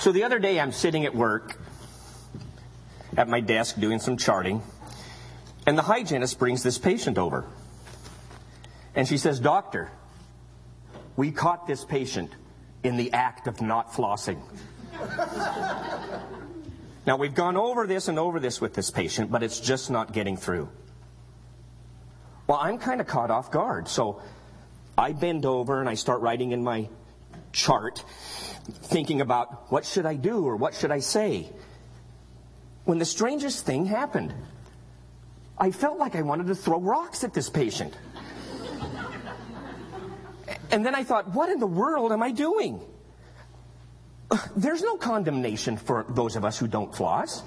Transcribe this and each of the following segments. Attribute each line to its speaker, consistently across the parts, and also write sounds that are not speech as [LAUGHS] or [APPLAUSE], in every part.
Speaker 1: So the other day, I'm sitting at work at my desk doing some charting, and the hygienist brings this patient over. And she says, Doctor, we caught this patient in the act of not flossing. [LAUGHS] now, we've gone over this and over this with this patient, but it's just not getting through. Well, I'm kind of caught off guard. So I bend over and I start writing in my chart, thinking about what should I do or what should I say. When the strangest thing happened, I felt like I wanted to throw rocks at this patient. [LAUGHS] And then I thought, what in the world am I doing? [SIGHS] There's no condemnation for those of us who don't floss.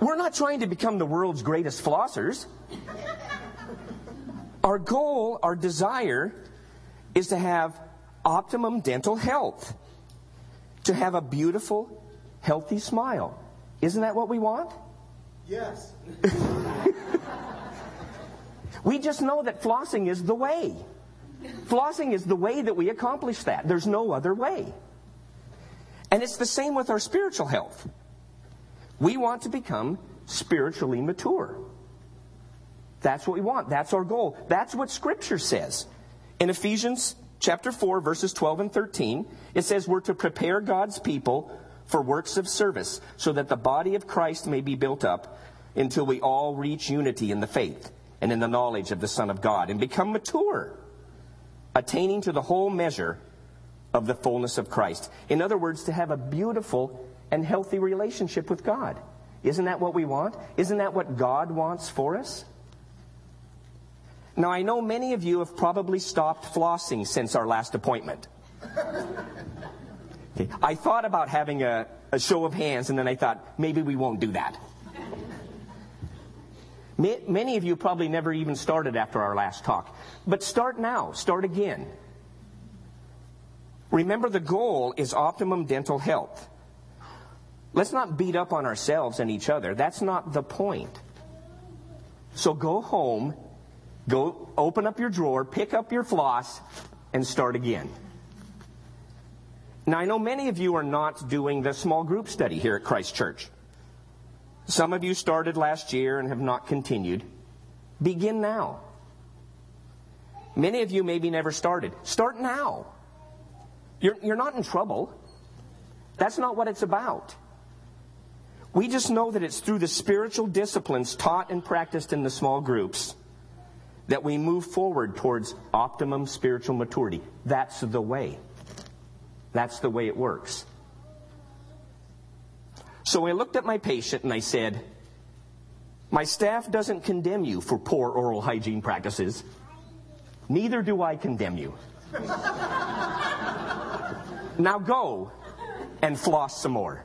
Speaker 1: We're not trying to become the world's greatest flossers. Our goal, our desire, is to have optimum dental health, to have a beautiful, healthy smile. Isn't that what we want?
Speaker 2: Yes. [LAUGHS]
Speaker 1: we just know that flossing is the way. Flossing is the way that we accomplish that. There's no other way. And it's the same with our spiritual health. We want to become spiritually mature. That's what we want. That's our goal. That's what Scripture says. In Ephesians chapter 4, verses 12 and 13, it says we're to prepare God's people for works of service so that the body of Christ may be built up until we all reach unity in the faith and in the knowledge of the Son of God and become mature, attaining to the whole measure of the fullness of Christ. In other words, to have a beautiful and healthy relationship with God. Isn't that what we want? Isn't that what God wants for us? Now, I know many of you have probably stopped flossing since our last appointment. Okay. I thought about having a, a show of hands, and then I thought, maybe we won't do that. Many of you probably never even started after our last talk. But start now. Start again. Remember, the goal is optimum dental health. Let's not beat up on ourselves and each other. That's not the point. So go home Go open up your drawer, pick up your floss, and start again. Now, I know many of you are not doing the small group study here at Christ Church. Some of you started last year and have not continued. Begin now. Many of you maybe never started. Start now. You're, you're not in trouble. That's not what it's about. We just know that it's through the spiritual disciplines taught and practiced in the small groups that we move forward towards optimum spiritual maturity. That's the way. That's the way it works. So I looked at my patient and I said, My staff doesn't condemn you for poor oral hygiene practices. Neither do I condemn you. [LAUGHS] now go and floss some more.